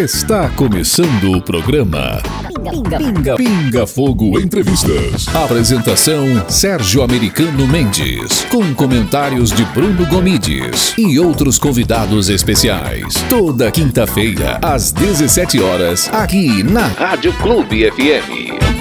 Está começando o programa Pinga, Pinga, Pinga Fogo Entrevistas. Apresentação Sérgio Americano Mendes, com comentários de Bruno Gomides e outros convidados especiais. Toda quinta-feira às 17 horas aqui na Rádio Clube FM.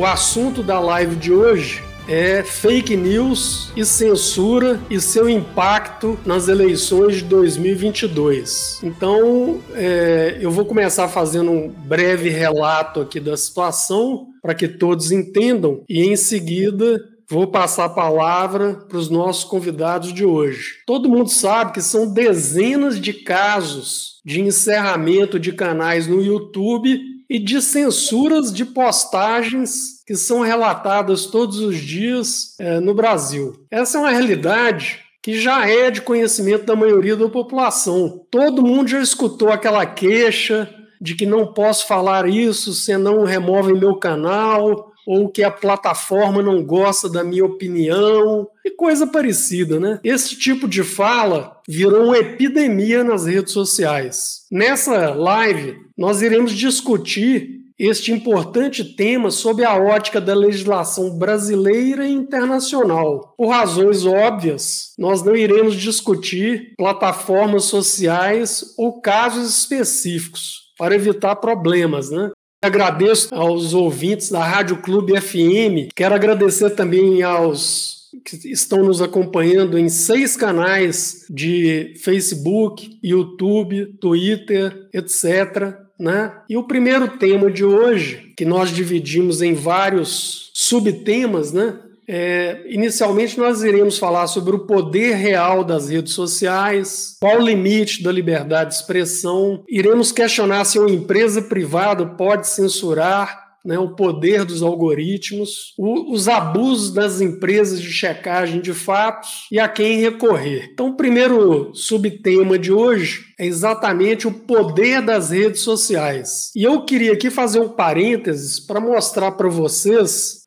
O assunto da live de hoje é fake news e censura e seu impacto nas eleições de 2022. Então, é, eu vou começar fazendo um breve relato aqui da situação para que todos entendam e em seguida Vou passar a palavra para os nossos convidados de hoje. Todo mundo sabe que são dezenas de casos de encerramento de canais no YouTube e de censuras de postagens que são relatadas todos os dias é, no Brasil. Essa é uma realidade que já é de conhecimento da maioria da população. Todo mundo já escutou aquela queixa de que não posso falar isso, senão removem meu canal, ou que a plataforma não gosta da minha opinião e coisa parecida, né? Esse tipo de fala virou uma epidemia nas redes sociais. Nessa live, nós iremos discutir este importante tema sob a ótica da legislação brasileira e internacional. Por razões óbvias, nós não iremos discutir plataformas sociais ou casos específicos para evitar problemas, né? Agradeço aos ouvintes da Rádio Clube FM. Quero agradecer também aos que estão nos acompanhando em seis canais de Facebook, YouTube, Twitter, etc. Né? E o primeiro tema de hoje, que nós dividimos em vários subtemas, né? É, inicialmente, nós iremos falar sobre o poder real das redes sociais, qual o limite da liberdade de expressão, iremos questionar se uma empresa privada pode censurar né, o poder dos algoritmos, o, os abusos das empresas de checagem de fatos e a quem recorrer. Então, o primeiro subtema de hoje é exatamente o poder das redes sociais. E eu queria aqui fazer um parênteses para mostrar para vocês,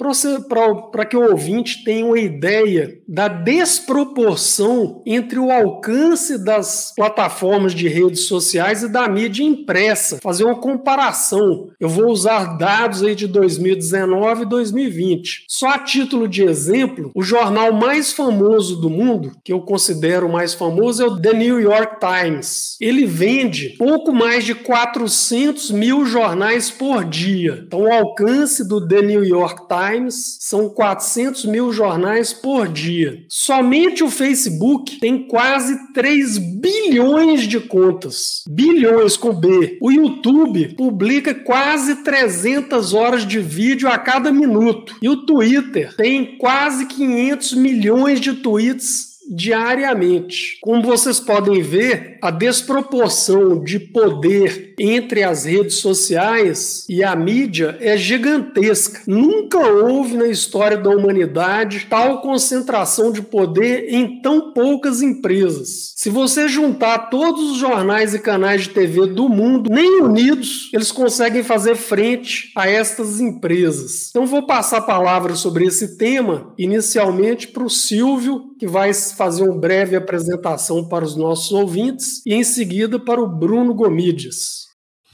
para que o ouvinte tenha uma ideia da desproporção entre o alcance das plataformas de redes sociais e da mídia impressa. Fazer uma comparação. Eu vou usar dados aí de 2019 e 2020. Só a título de exemplo, o jornal mais famoso do mundo, que eu considero o mais famoso, é o The New York Times ele vende pouco mais de 400 mil jornais por dia. Então, o alcance do The New York Times são 400 mil jornais por dia. Somente o Facebook tem quase 3 bilhões de contas. Bilhões com B. O YouTube publica quase 300 horas de vídeo a cada minuto. E o Twitter tem quase 500 milhões de tweets diariamente. Como vocês podem ver, a desproporção de poder entre as redes sociais e a mídia é gigantesca. Nunca houve na história da humanidade tal concentração de poder em tão poucas empresas. Se você juntar todos os jornais e canais de TV do mundo, nem unidos, eles conseguem fazer frente a estas empresas. Então vou passar a palavra sobre esse tema inicialmente para o Silvio, que vai fazer uma breve apresentação para os nossos ouvintes e em seguida para o Bruno Gomides.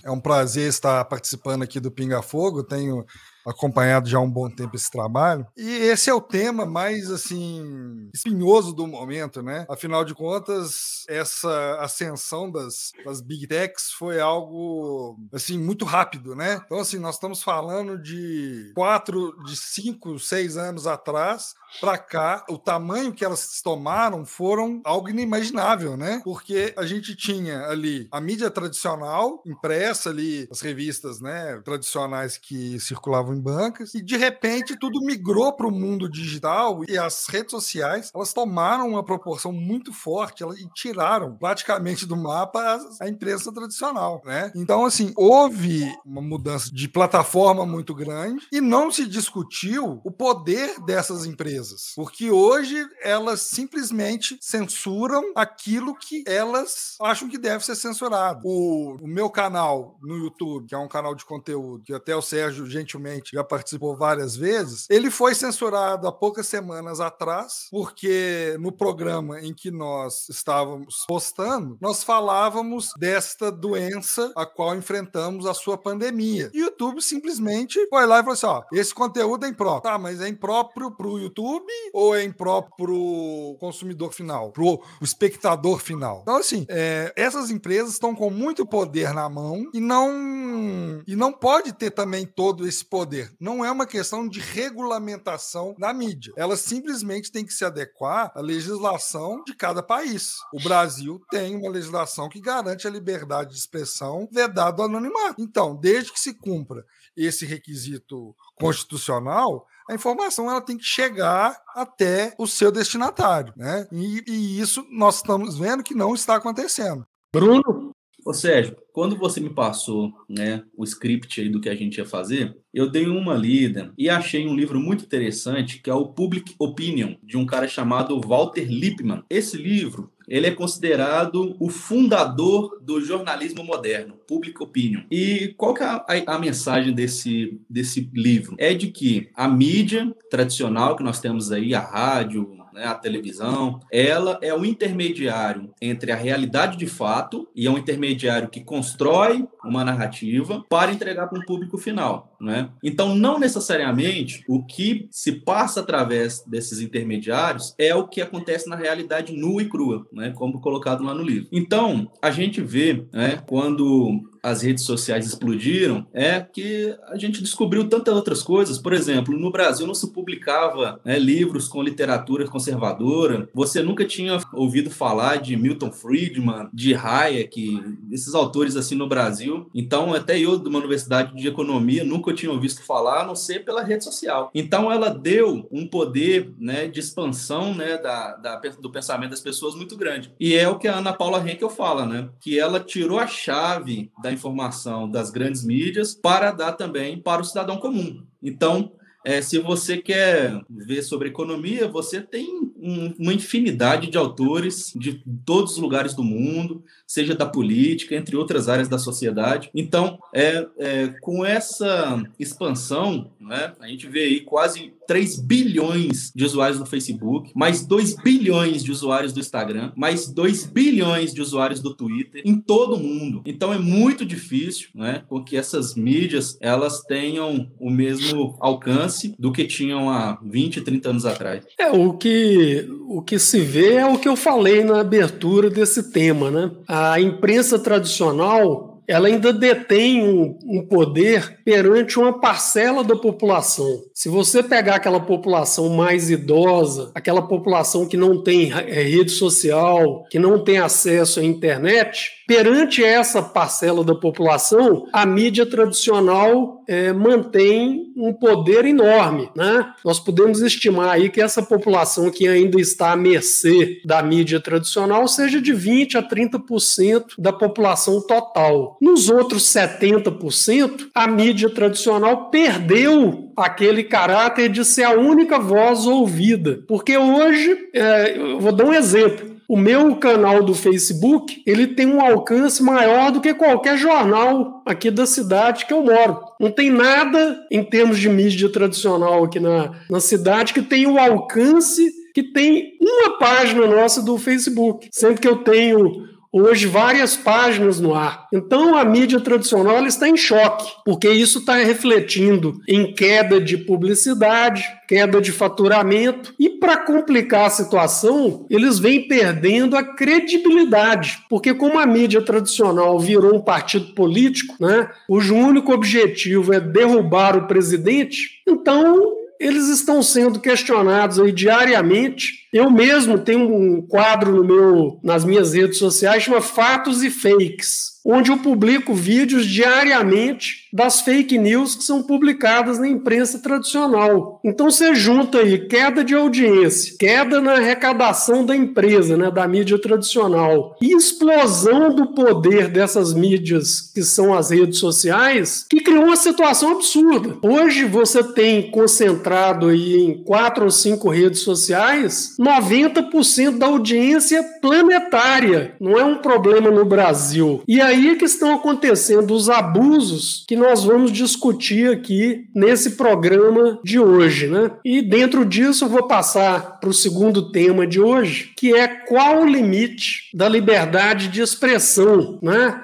É um prazer estar participando aqui do Pinga Fogo. Tenho acompanhado já há um bom tempo esse trabalho. E esse é o tema mais assim espinhoso do momento, né? Afinal de contas, essa ascensão das, das big techs foi algo assim muito rápido, né? Então assim, nós estamos falando de quatro, de cinco, seis anos atrás para cá, o tamanho que elas tomaram foram algo inimaginável, né? Porque a gente tinha ali a mídia tradicional impressa ali, as revistas, né, tradicionais que circulavam em bancas, e de repente tudo migrou para o mundo digital e as redes sociais elas tomaram uma proporção muito forte elas, e tiraram praticamente do mapa a, a imprensa tradicional, né? Então, assim, houve uma mudança de plataforma muito grande e não se discutiu o poder dessas empresas, porque hoje elas simplesmente censuram aquilo que elas acham que deve ser censurado. O, o meu canal no YouTube, que é um canal de conteúdo que até o Sérgio gentilmente já participou várias vezes, ele foi censurado há poucas semanas atrás, porque no programa em que nós estávamos postando, nós falávamos desta doença a qual enfrentamos a sua pandemia. E o YouTube simplesmente foi lá e falou assim: ó, esse conteúdo é impróprio. Tá, mas é impróprio pro YouTube ou é impróprio pro consumidor final, pro espectador final? Então, assim, é, essas empresas estão com muito poder na mão e não e não pode ter também todo esse poder. Não é uma questão de regulamentação da mídia. Elas simplesmente têm que se adequar à legislação de cada país. O Brasil tem uma legislação que garante a liberdade de expressão vedado ao anonimato. Então, desde que se cumpra esse requisito constitucional, a informação ela tem que chegar até o seu destinatário, né? E, e isso nós estamos vendo que não está acontecendo. Bruno? Ô Sérgio, quando você me passou né, o script aí do que a gente ia fazer, eu dei uma lida e achei um livro muito interessante que é o Public Opinion, de um cara chamado Walter Lippmann. Esse livro ele é considerado o fundador do jornalismo moderno, Public Opinion. E qual que é a, a, a, mensagem desse, desse livro? É de que a mídia tradicional que nós temos aí, a rádio, né, a televisão, ela é o intermediário entre a realidade de fato e é um intermediário que constrói uma narrativa para entregar para um público final. Né? Então, não necessariamente o que se passa através desses intermediários é o que acontece na realidade nua e crua, né? como colocado lá no livro. Então, a gente vê né, quando as redes sociais explodiram é que a gente descobriu tantas outras coisas. Por exemplo, no Brasil não se publicava né, livros com literatura conservadora. Você nunca tinha ouvido falar de Milton Friedman, de Hayek, esses autores assim no Brasil. Então, até eu, de uma universidade de economia, nunca tinha ouvido falar, a não ser pela rede social. Então, ela deu um poder né, de expansão né, da, da, do pensamento das pessoas muito grande. E é o que a Ana Paula Henkel fala, né? Que ela tirou a chave da da informação das grandes mídias para dar também para o cidadão comum. Então, é, se você quer ver sobre economia, você tem um, uma infinidade de autores de todos os lugares do mundo, seja da política, entre outras áreas da sociedade. Então, é, é com essa expansão, né, a gente vê aí quase 3 bilhões de usuários no Facebook, mais 2 bilhões de usuários do Instagram, mais 2 bilhões de usuários do Twitter em todo o mundo. Então é muito difícil, né, com que essas mídias elas tenham o mesmo alcance do que tinham há 20, 30 anos atrás. É, o que o que se vê é o que eu falei na abertura desse tema, né? A imprensa tradicional ela ainda detém um, um, poder perante uma parcela da população. Se você pegar aquela população mais idosa, aquela população que não tem é, rede social, que não tem acesso à internet, perante essa parcela da população, a mídia tradicional é, mantém um poder enorme. Né? Nós podemos estimar aí que essa população que ainda está à mercê da mídia tradicional seja de 20 a 30% da população total. Nos outros 70%, a mídia tradicional perdeu aquele caráter de ser a única voz ouvida. Porque hoje, é, eu vou dar um exemplo. O meu canal do Facebook, ele tem um alcance maior do que qualquer jornal aqui da cidade que eu moro. Não tem nada em termos de mídia tradicional aqui na, na cidade que tenha o alcance que tem uma página nossa do Facebook. Sempre que eu tenho hoje várias páginas no ar. Então a mídia tradicional está em choque, porque isso está refletindo em queda de publicidade, queda de faturamento e para complicar a situação, eles vêm perdendo a credibilidade, porque como a mídia tradicional virou um partido político, né, cujo único objetivo é derrubar o presidente, então eles estão sendo questionados aí diariamente. Eu mesmo tenho um quadro no meu, nas minhas redes sociais chama Fatos e Fakes. Onde eu publico vídeos diariamente das fake news que são publicadas na imprensa tradicional. Então você junta aí queda de audiência, queda na arrecadação da empresa, né, da mídia tradicional, e explosão do poder dessas mídias que são as redes sociais, que criou uma situação absurda. Hoje você tem concentrado aí em quatro ou cinco redes sociais 90% da audiência planetária. Não é um problema no Brasil. E aí é que estão acontecendo os abusos que nós vamos discutir aqui nesse programa de hoje, né? E dentro disso eu vou passar para o segundo tema de hoje, que é qual o limite da liberdade de expressão, né?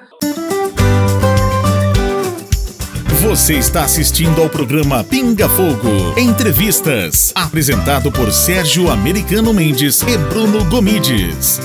Você está assistindo ao programa Pinga Fogo Entrevistas, apresentado por Sérgio Americano Mendes e Bruno Gomides.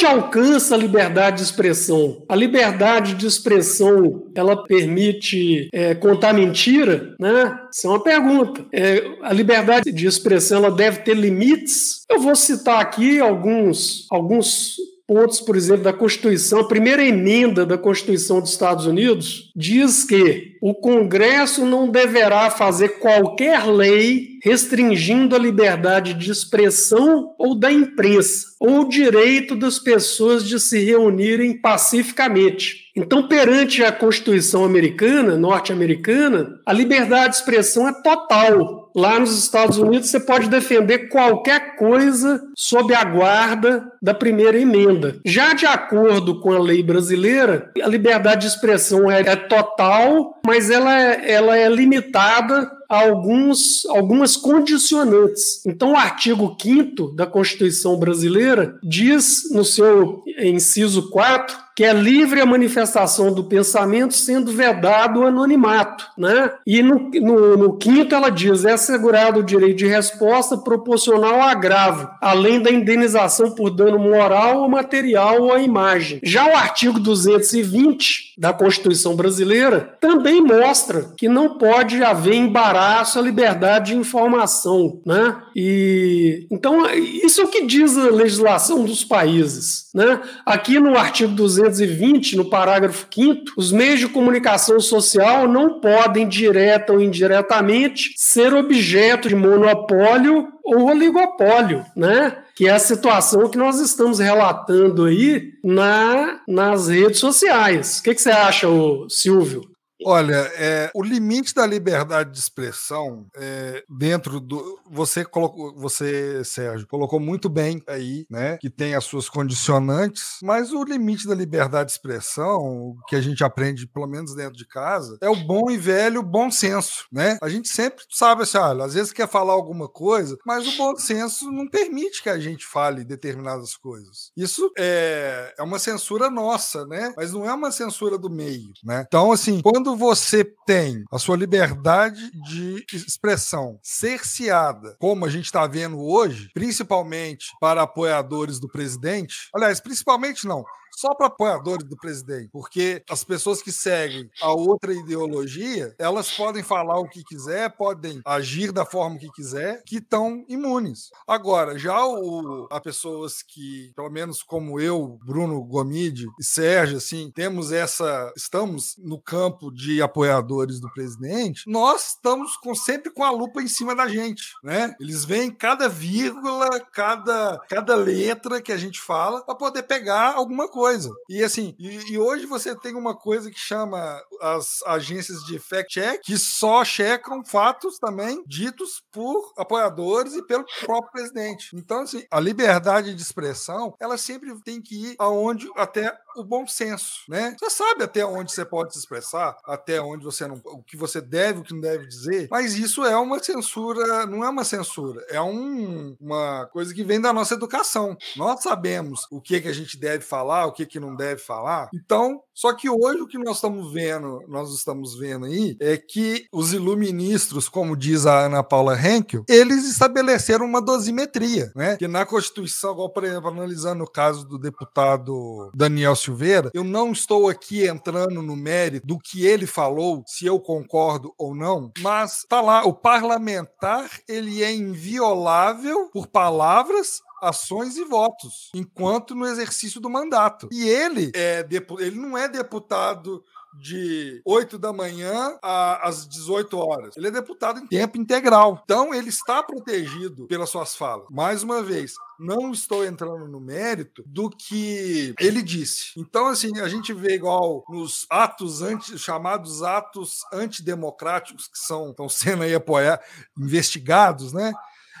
Onde alcança a liberdade de expressão? A liberdade de expressão ela permite é, contar mentira, né? Isso é uma pergunta. É, a liberdade de expressão ela deve ter limites. Eu vou citar aqui alguns alguns pontos, por exemplo, da Constituição, a primeira emenda da Constituição dos Estados Unidos diz que o Congresso não deverá fazer qualquer lei restringindo a liberdade de expressão ou da imprensa, ou o direito das pessoas de se reunirem pacificamente. Então, perante a Constituição americana, norte-americana, a liberdade de expressão é total lá nos Estados Unidos você pode defender qualquer coisa sob a guarda da primeira emenda. Já de acordo com a lei brasileira, a liberdade de expressão é, é total, mas ela é, ela é limitada a alguns, algumas condicionantes. Então, o artigo 5 da Constituição Brasileira diz, no seu inciso 4, que é livre a manifestação do pensamento, sendo vedado o anonimato. Né? E no, no, no, quinto ela diz: é assegurado o direito de resposta proporcional ao agravo, além da indenização por dano moral ou material ou à imagem. Já o artigo 220 da Constituição Brasileira também mostra que não pode haver embaraço à liberdade de informação. Né? E então, isso é o que diz a legislação dos países. Né? Aqui no artigo 220 220, no parágrafo 5, os meios de comunicação social não podem, direta ou indiretamente, ser objeto de monopólio ou oligopólio, né? Que é a situação que nós estamos relatando aí na, nas redes sociais. O que, que você acha, Silvio? Olha, é, o limite da liberdade de expressão é, dentro do. Você colocou, você, Sérgio, colocou muito bem aí, né? Que tem as suas condicionantes, mas o limite da liberdade de expressão, que a gente aprende, pelo menos dentro de casa, é o bom e velho bom senso, né? A gente sempre sabe assim, olha, às vezes quer falar alguma coisa, mas o bom senso não permite que a gente fale determinadas coisas. Isso é, é uma censura nossa, né? Mas não é uma censura do meio, né? Então, assim, quando quando você tem a sua liberdade de expressão cerceada, como a gente está vendo hoje, principalmente para apoiadores do presidente, aliás, principalmente não, só para apoiadores do presidente, porque as pessoas que seguem a outra ideologia, elas podem falar o que quiser, podem agir da forma que quiser, que estão imunes. Agora, já o, a pessoas que, pelo menos como eu, Bruno Gomide e Sérgio, assim, temos essa, estamos no campo de apoiadores do presidente, nós estamos com, sempre com a lupa em cima da gente, né? Eles veem cada vírgula, cada, cada letra que a gente fala para poder pegar alguma coisa coisa. E assim, e, e, hoje você tem uma coisa que chama as agências de fact-check, que só checam fatos também ditos por apoiadores e pelo próprio presidente. Então, assim, a liberdade de expressão, ela sempre tem que ir aonde até o bom senso, né? Você sabe até onde você pode se expressar, até onde você não, o que você deve, o que não deve dizer, mas isso é uma censura, não é uma censura, é um, uma coisa que vem da nossa educação. Nós sabemos o que que a gente deve falar, o que que não deve falar. Então, só que hoje o que nós estamos vendo, nós estamos vendo aí, é que os iluministros, como diz a Ana Paula Henkel, eles estabeleceram uma dosimetria, né? Que na Constituição, igual, por exemplo, analisando o caso do deputado Daniel Silveira, eu não estou aqui entrando no mérito do que ele falou, se eu concordo ou não, mas tá lá, o parlamentar, ele é inviolável por palavras ações e votos, enquanto no exercício do mandato. E ele é ele não é deputado de 8 da manhã às 18 horas. Ele é deputado em tempo integral. Então, ele está protegido pelas suas falas. Mais uma vez, não estou entrando no mérito do que ele disse. Então, assim, a gente vê igual nos atos anti, chamados atos antidemocráticos que são estão sendo aí apoiados, investigados, né?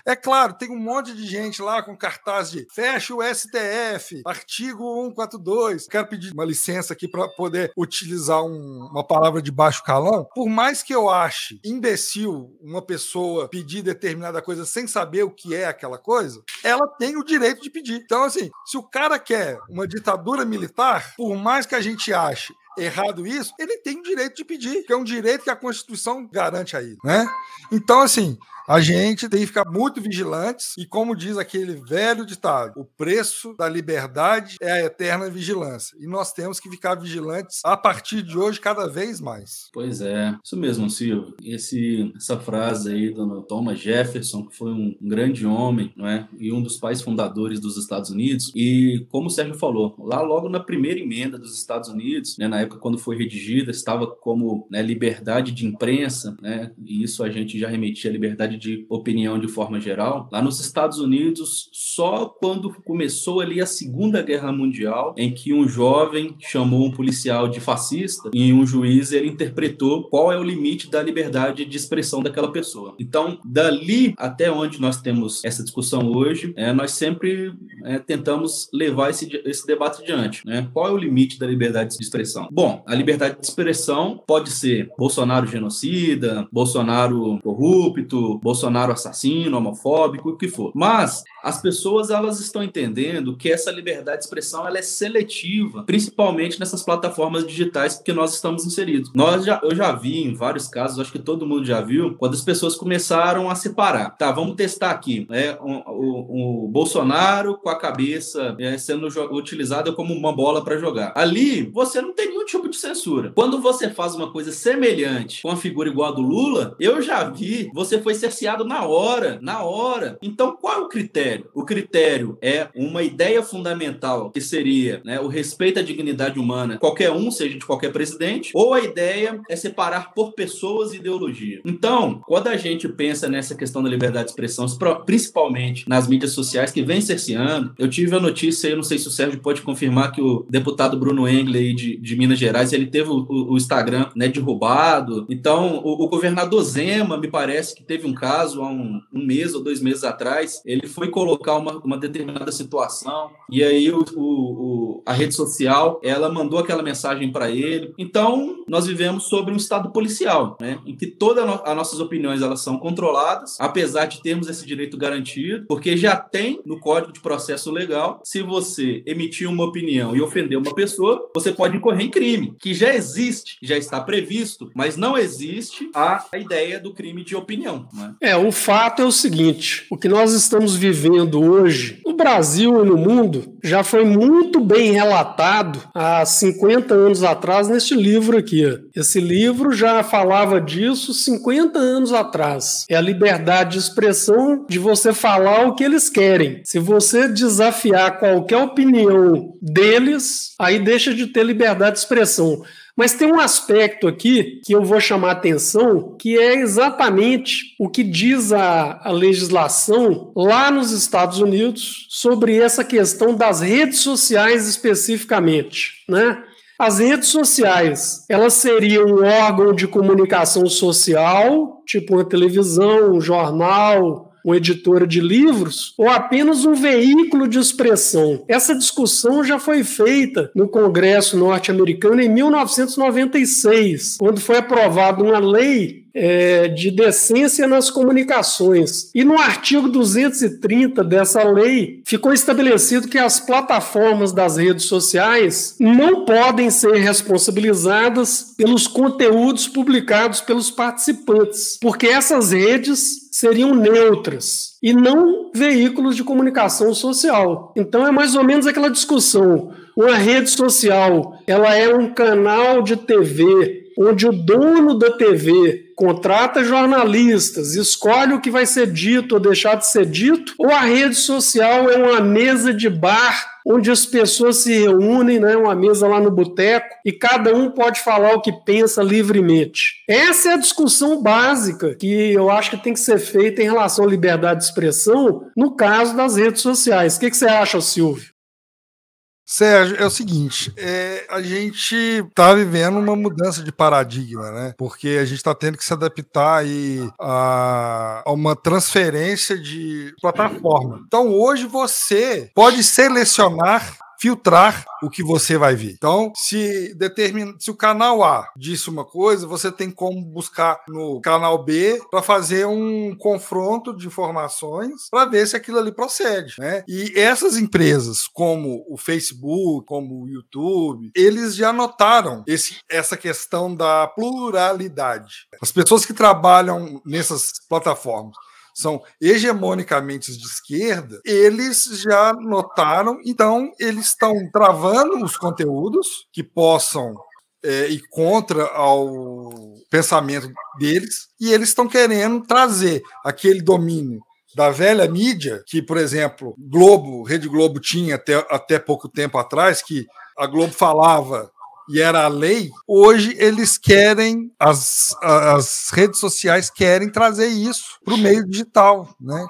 É claro, tem um monte de gente lá com cartaz de fecha o STF, artigo 142. Quero pedir uma licença aqui para poder utilizar um, uma palavra de baixo calão. Por mais que eu ache imbecil uma pessoa pedir determinada coisa sem saber o que é aquela coisa, ela tem o direito de pedir. Então, assim, se o cara quer uma ditadura militar, por mais que a gente ache errado isso, ele tem o direito de pedir, que é um direito que a Constituição garante a ele, né? Então, assim, a gente tem que ficar muito vigilantes e, como diz aquele velho ditado, o preço da liberdade é a eterna vigilância. E nós temos que ficar vigilantes a partir de hoje cada vez mais. Pois é, isso mesmo, Silvio. Esse, essa frase aí do Thomas Jefferson, que foi um grande homem, não é? E um dos pais fundadores dos Estados Unidos. E como o Sérgio falou, lá logo na primeira emenda dos Estados Unidos, né, na época quando foi redigida, estava como né, liberdade de imprensa, né? E isso a gente já remetia à liberdade de opinião de forma geral, lá nos Estados Unidos, só quando começou ali a Segunda Guerra Mundial, em que um jovem chamou um policial de fascista e um juiz ele interpretou qual é o limite da liberdade de expressão daquela pessoa. Então, dali até onde nós temos essa discussão hoje, é, nós sempre é, tentamos levar esse, esse debate adiante. Né? Qual é o limite da liberdade de expressão? Bom, a liberdade de expressão pode ser Bolsonaro genocida, Bolsonaro corrupto, Bolsonaro assassino, homofóbico, o que for. Mas as pessoas elas estão entendendo que essa liberdade de expressão ela é seletiva, principalmente nessas plataformas digitais que nós estamos inseridos. Nós já, eu já vi em vários casos, acho que todo mundo já viu, quando as pessoas começaram a separar. Tá, vamos testar aqui. É, o, o, Bolsonaro com a cabeça é, sendo utilizada como uma bola para jogar. Ali, você não tem nenhum tipo de censura. Quando você faz uma coisa semelhante com a figura igual a do Lula, eu já vi, você foi cerceado na hora, na hora. Então, qual é o critério? O critério é uma ideia fundamental que seria né, o respeito à dignidade humana, qualquer um, seja de qualquer presidente, ou a ideia é separar por pessoas e ideologia. Então, quando a gente pensa nessa questão da liberdade de expressão, principalmente nas mídias sociais que vem cerceando, eu tive a notícia, eu não sei se o Sérgio pode confirmar que o deputado Bruno Engle de, de Minas Gerais, ele teve o, o Instagram né, derrubado. Então, o, o, governador Zema, me parece que teve um caso há um, um, mês ou dois meses atrás, ele foi colocar uma, uma determinada situação e aí o, o, a rede social, ela mandou aquela mensagem para ele. Então, nós vivemos sobre um estado policial, né, em que todas as nossas opiniões elas são controladas, apesar de termos esse direito garantido, porque já tem no Código de Processo Legal, se você emitir uma opinião e ofender uma pessoa, você pode incorrer em crime, que já existe, já está previsto, mas não existe a ideia do crime de opinião. Né? É, o fato é o seguinte: o que nós estamos vivendo hoje, no Brasil e no mundo, já foi muito bem relatado há 50 anos atrás neste livro aqui. Esse livro já falava disso 50 anos atrás. É a liberdade de expressão de você falar o que eles querem. Se você desafiar qualquer opinião deles, aí deixa de ter liberdade de expressão. Mas tem um aspecto aqui que eu vou chamar atenção, que é exatamente o que diz a, a, legislação lá nos Estados Unidos sobre essa questão das redes sociais especificamente, né? As redes sociais, elas seriam um órgão de comunicação social, tipo uma televisão, um jornal, uma editora de livros ou apenas um veículo de expressão. Essa discussão já foi feita no Congresso norte-americano em 1996, quando foi aprovada uma lei é, de decência nas comunicações. E no artigo 230 dessa lei, ficou estabelecido que as plataformas das redes sociais não podem ser responsabilizadas pelos conteúdos publicados pelos participantes, porque essas redes seriam neutras e não veículos de comunicação social. Então é mais ou menos aquela discussão. Uma rede social, ela é um canal de TV onde o dono da TV contrata jornalistas, escolhe o que vai ser dito ou deixar de ser dito, ou a rede social é uma mesa de bar onde as pessoas se reúnem, né, uma mesa lá no boteco, e cada um pode falar o que pensa livremente. Essa é a discussão básica que eu acho que tem que ser feita em relação à liberdade de expressão no caso das redes sociais. O que, que você acha, Silvio? Sérgio, é o seguinte, é, a gente está vivendo uma mudança de paradigma, né? Porque a gente está tendo que se adaptar aí a, a, uma transferência de plataforma. Então, hoje você pode selecionar filtrar o que você vai ver. Então, se determina, se o canal A disse uma coisa, você tem como buscar no canal B para fazer um confronto de informações para ver se aquilo ali procede, né? E essas empresas, como o Facebook, como o YouTube, eles já notaram esse, essa questão da pluralidade. As pessoas que trabalham nessas plataformas são hegemonicamente de esquerda, eles já notaram, então eles estão travando os conteúdos que possam é, ir contra ao pensamento deles, e eles estão querendo trazer aquele domínio da velha mídia, que, por exemplo, Globo, Rede Globo tinha até, até pouco tempo atrás, que a Globo falava e era a lei, hoje eles querem, as, as redes sociais querem trazer isso para o meio digital, né?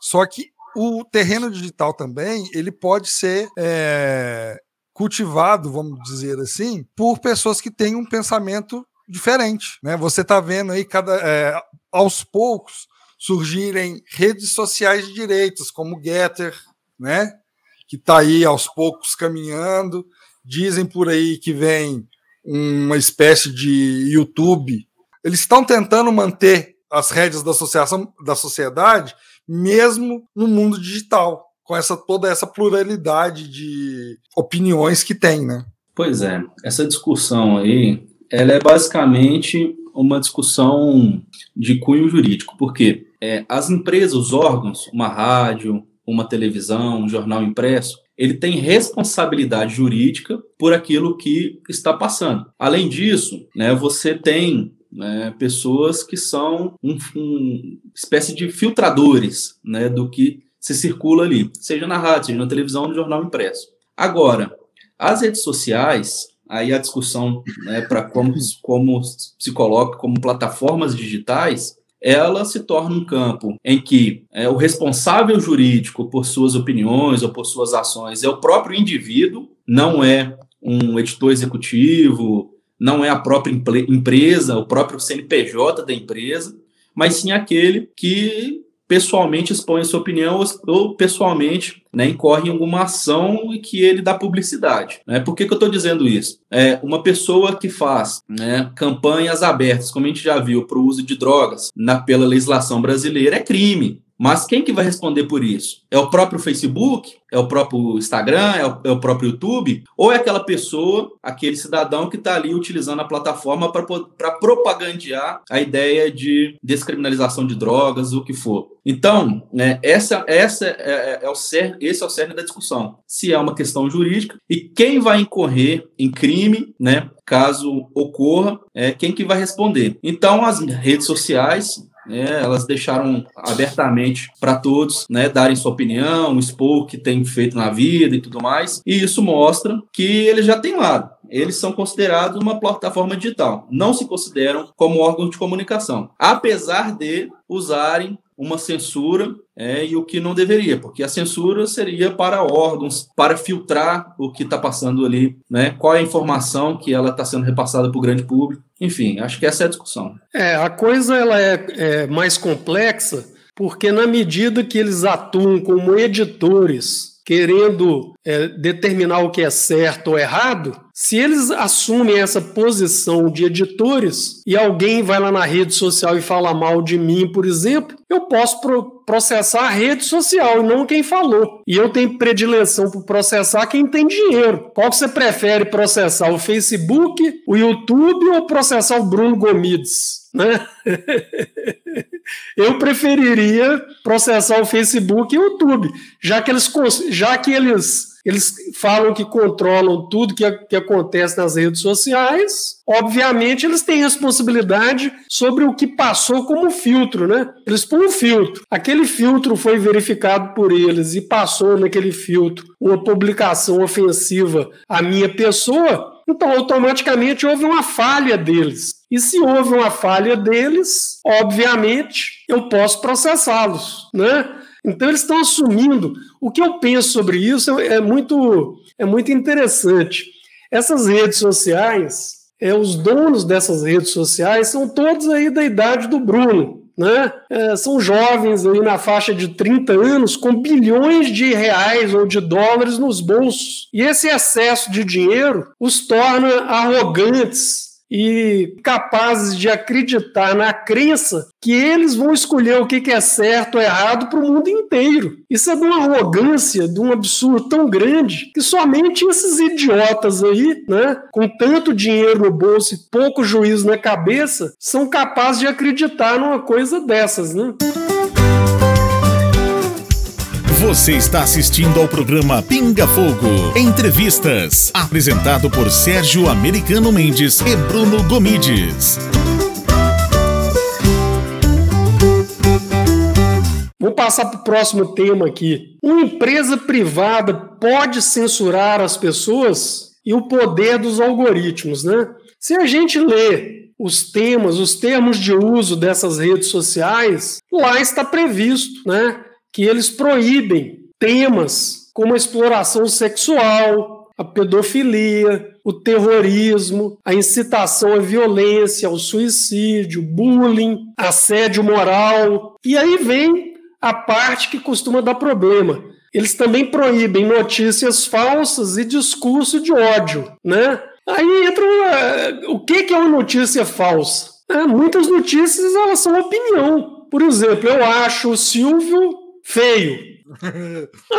Só que o terreno digital também ele pode ser é, cultivado, vamos dizer assim, por pessoas que têm um pensamento diferente, né? Você está vendo aí cada é, aos poucos surgirem redes sociais de direitos como o Getter, né? Que está aí aos poucos caminhando. Dizem por aí que vem uma espécie de YouTube. Eles estão tentando manter as rédeas da associação da sociedade, mesmo no mundo digital, com essa toda essa pluralidade de opiniões que tem, né? Pois é, essa discussão aí, ela é basicamente uma discussão de cunho jurídico, porque é, as empresas, os órgãos, uma rádio, uma televisão, um jornal impresso, ele tem responsabilidade jurídica por aquilo que está passando. Além disso, né, você tem né, pessoas que são uma um espécie de filtradores né, do que se circula ali, seja na rádio, seja na televisão, no jornal impresso. Agora, as redes sociais, aí a discussão né, para como, como se coloca como plataformas digitais, ela se torna um campo em que é, o responsável jurídico por suas opiniões ou por suas ações é o próprio indivíduo, não é um editor executivo, não é a própria empresa, o próprio CNPJ da empresa, mas sim aquele que pessoalmente expõe a sua opinião ou, pessoalmente né, incorre em alguma ação e que ele dá publicidade. Né? Por que, que eu estou dizendo isso? É uma pessoa que faz né, campanhas abertas, como a gente já viu, para o uso de drogas na, pela legislação brasileira, é crime. Mas quem que vai responder por isso? É o próprio Facebook? É o próprio Instagram? É o, é o próprio YouTube? Ou é aquela pessoa, aquele cidadão que está ali utilizando a plataforma para propagandear a ideia de descriminalização de drogas, o que for? Então, né, essa, essa é, é, é o cerne, esse é o cerne da discussão. Se é uma questão jurídica e quem vai incorrer em crime, né, caso ocorra, é quem que vai responder. Então, as redes sociais né, elas deixaram abertamente para todos né, darem sua opinião, expor o que tem feito na vida e tudo mais. E isso mostra que eles já têm lado. Eles são considerados uma plataforma digital, não se consideram como órgão de comunicação, apesar de usarem uma censura é, e o que não deveria, porque a censura seria para órgãos, para filtrar o que está passando ali, né? qual é a informação que ela está sendo repassada para o grande público. Enfim, acho que essa é a discussão. É, a coisa ela é, é mais complexa, porque na medida que eles atuam como editores, querendo é, determinar o que é certo ou errado, se eles assumem essa posição de editores e alguém vai lá na rede social e fala mal de mim, por exemplo, eu posso pro processar a rede social e não quem falou. E eu tenho predileção por processar quem tem dinheiro. Qual que você prefere processar? O Facebook, o YouTube ou processar o Bruno Gomides? Né? eu preferiria processar o Facebook e o YouTube, já que eles, já que eles eles falam que controlam tudo que, que acontece nas redes sociais. Obviamente, eles têm responsabilidade sobre o que passou como filtro, né? Eles põem um filtro. Aquele filtro foi verificado por eles e passou naquele filtro uma publicação ofensiva à minha pessoa, então automaticamente houve uma falha deles. E se houve uma falha deles, obviamente eu posso processá-los, né? Então eles estão assumindo. O que eu penso sobre isso é muito, é muito interessante. Essas redes sociais, é, os donos dessas redes sociais são todos aí da idade do Bruno. Né? É, são jovens aí na faixa de 30 anos com bilhões de reais ou de dólares nos bolsos. E esse excesso de dinheiro os torna arrogantes, e capazes de acreditar na crença que eles vão escolher o que é certo ou errado para o mundo inteiro. Isso é de uma arrogância, de um absurdo tão grande que somente esses idiotas aí, né, com tanto dinheiro no bolso e pouco juízo na cabeça, são capazes de acreditar numa coisa dessas, né? Você está assistindo ao programa Pinga Fogo. Entrevistas. Apresentado por Sérgio Americano Mendes e Bruno Gomides. Vou passar para o próximo tema aqui. Uma empresa privada pode censurar as pessoas e o poder dos algoritmos, né? Se a gente lê os temas, os termos de uso dessas redes sociais, lá está previsto, né? Que eles proíbem temas como a exploração sexual, a pedofilia, o terrorismo, a incitação à violência, ao suicídio, bullying, assédio moral. E aí vem a parte que costuma dar problema. Eles também proíbem notícias falsas e discurso de ódio, né? Aí entra uh, o que é uma notícia falsa? É, muitas notícias elas são opinião. Por exemplo, eu acho o Silvio feio.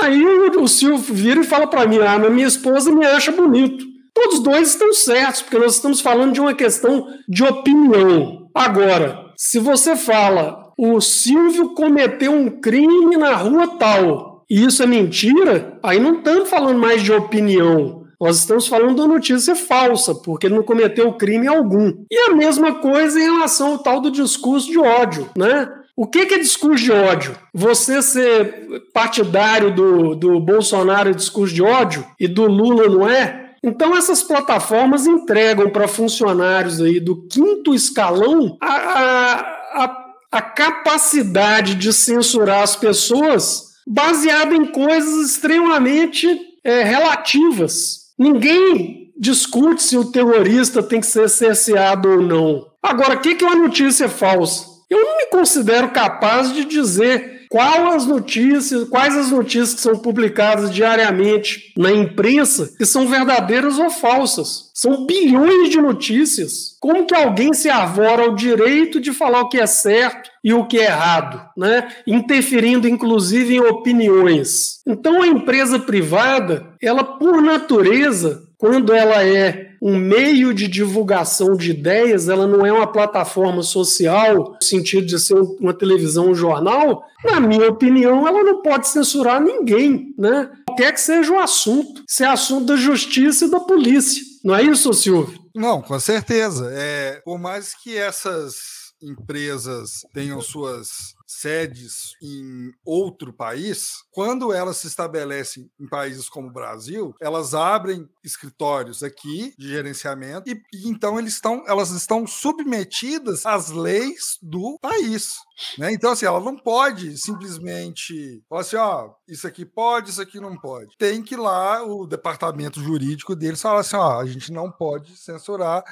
Aí o Silvio vira e fala para mim: ah, minha esposa me acha bonito. Todos dois estão certos, porque nós estamos falando de uma questão de opinião. Agora, se você fala, o Silvio cometeu um crime na rua tal, e isso é mentira, aí não estamos falando mais de opinião. Nós estamos falando de uma notícia falsa, porque ele não cometeu crime algum. E a mesma coisa em relação ao tal do discurso de ódio, né? O que é discurso de ódio? Você ser partidário do, do Bolsonaro é discurso de ódio e do Lula não é? Então essas plataformas entregam para funcionários aí do quinto escalão a, a, a, a capacidade de censurar as pessoas baseada em coisas extremamente é, relativas. Ninguém discute se o terrorista tem que ser cerceado ou não. Agora, o que é uma notícia falsa? Eu não me considero capaz de dizer qual as notícias, quais as notícias que são publicadas diariamente na imprensa que são verdadeiras ou falsas. São bilhões de notícias. Como que alguém se arvora ao direito de falar o que é certo e o que é errado, né? Interferindo inclusive em opiniões. Então a empresa privada, ela por natureza, quando ela é um meio de divulgação de ideias, ela não é uma plataforma social, no sentido de ser uma televisão, um jornal, na minha opinião, ela não pode censurar ninguém, né? Qualquer que seja o assunto. Isso é assunto da justiça e da polícia. Não é isso, Silvio? Não, com certeza. É, por mais que essas empresas tenham suas sedes em outro país, quando elas se estabelecem em países como o Brasil, elas abrem escritórios aqui de gerenciamento e, e então eles estão, elas estão submetidas às leis do país. Né? Então, assim, ela não pode simplesmente falar assim: ó, isso aqui pode, isso aqui não pode. Tem que lá o departamento jurídico deles falar assim: ó, a gente não pode censurar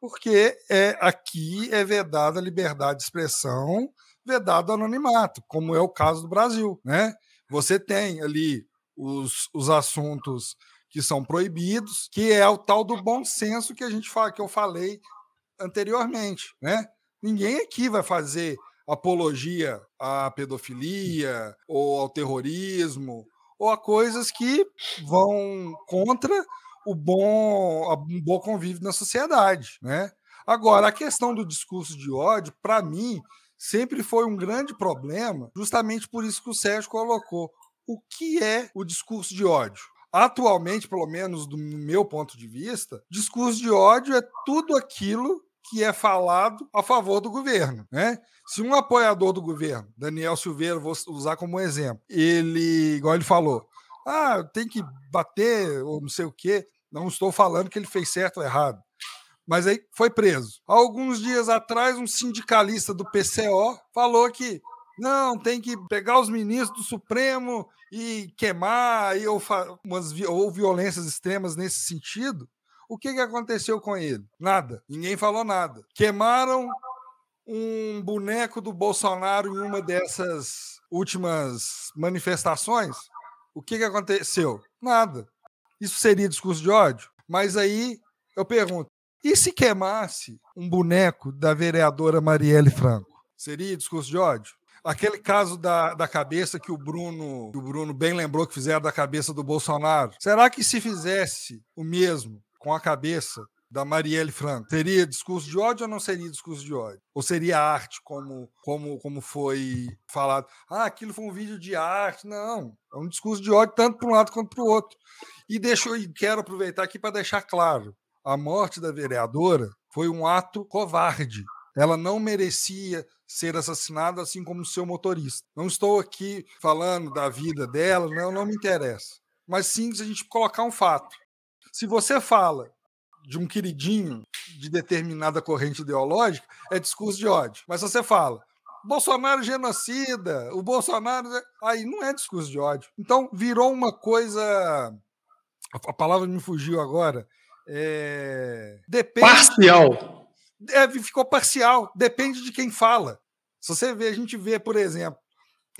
porque é, aqui é vedada a liberdade de expressão, vedado o anonimato, como é o caso do Brasil. Né? Você tem ali os, os assuntos que são proibidos, que é o tal do bom senso que a gente fala, que eu falei anteriormente. Né? Ninguém aqui vai fazer apologia à pedofilia ou ao terrorismo ou a coisas que vão contra o bom, um bom convívio na sociedade, né? Agora, a questão do discurso de ódio, para mim, sempre foi um grande problema, justamente por isso que o Sérgio colocou. O que é o discurso de ódio? atualmente, pelo menos do meu ponto de vista, discurso de ódio é tudo aquilo que é falado a favor do governo, né? Se um apoiador do governo, Daniel Silveira, vou usar como exemplo, ele, igual ele falou, ah, tem que bater ou não sei o quê, não estou falando que ele fez certo ou errado. Mas aí foi preso. Alguns dias atrás, um sindicalista do PCO falou que não, tem que pegar os ministros do Supremo e queimar, e, ou, umas, ou violências extremas nesse sentido. O que, que aconteceu com ele? Nada. Ninguém falou nada. Queimaram um boneco do Bolsonaro em uma dessas últimas manifestações. O que, que aconteceu? Nada. Isso seria discurso de ódio? Mas aí eu pergunto: e se queimasse um boneco da vereadora Marielle Franco? Seria discurso de ódio? Aquele caso da, da cabeça que o Bruno, que o Bruno bem lembrou que fizeram da cabeça do Bolsonaro. Será que se fizesse o mesmo com a cabeça da Marielle Franco, seria discurso de ódio ou não seria discurso de ódio? Ou seria arte, como, como, como foi falado? Ah, aquilo foi um vídeo de arte. Não, é um discurso de ódio tanto para um lado quanto para o outro. E deixo, e quero aproveitar aqui para deixar claro: a morte da vereadora foi um ato covarde. Ela não merecia ser assassinada, assim como seu motorista. Não estou aqui falando da vida dela, não, não me interessa. Mas sim se a gente colocar um fato. Se você fala de um queridinho de determinada corrente ideológica, é discurso de ódio. Mas se você fala, Bolsonaro genocida, o Bolsonaro. Aí não é discurso de ódio. Então virou uma coisa. A palavra me fugiu agora. É... Depende... Parcial. É, ficou parcial. Depende de quem fala. Se você vê, a gente vê, por exemplo,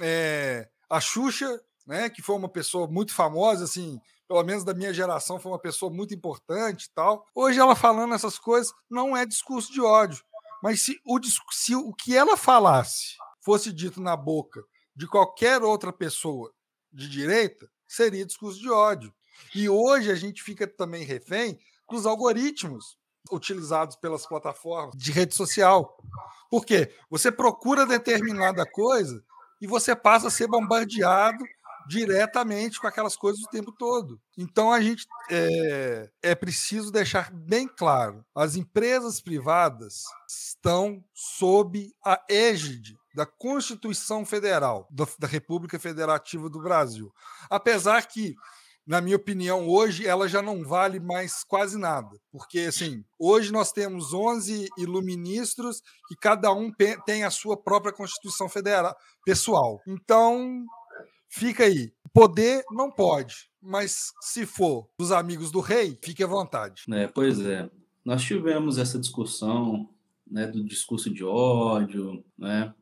é... a Xuxa, né, que foi uma pessoa muito famosa, assim, pelo menos da minha geração, foi uma pessoa muito importante e tal. Hoje ela falando essas coisas não é discurso de ódio. Mas se o, se o que ela falasse fosse dito na boca de qualquer outra pessoa de direita, seria discurso de ódio. E hoje a gente fica também refém dos algoritmos utilizados pelas plataformas de rede social. Por quê? Você procura determinada coisa e você passa a ser bombardeado diretamente com aquelas coisas o tempo todo. Então a gente é, é preciso deixar bem claro: as empresas privadas estão sob a égide da Constituição Federal da República Federativa do Brasil. Apesar que na minha opinião, hoje ela já não vale mais quase nada. Porque, assim, hoje nós temos 11 iluministros e cada um tem a sua própria Constituição Federal pessoal. Então, fica aí. Poder não pode, mas se for dos amigos do rei, fique à vontade. É, pois é. Nós tivemos essa discussão né, do discurso de ódio, né,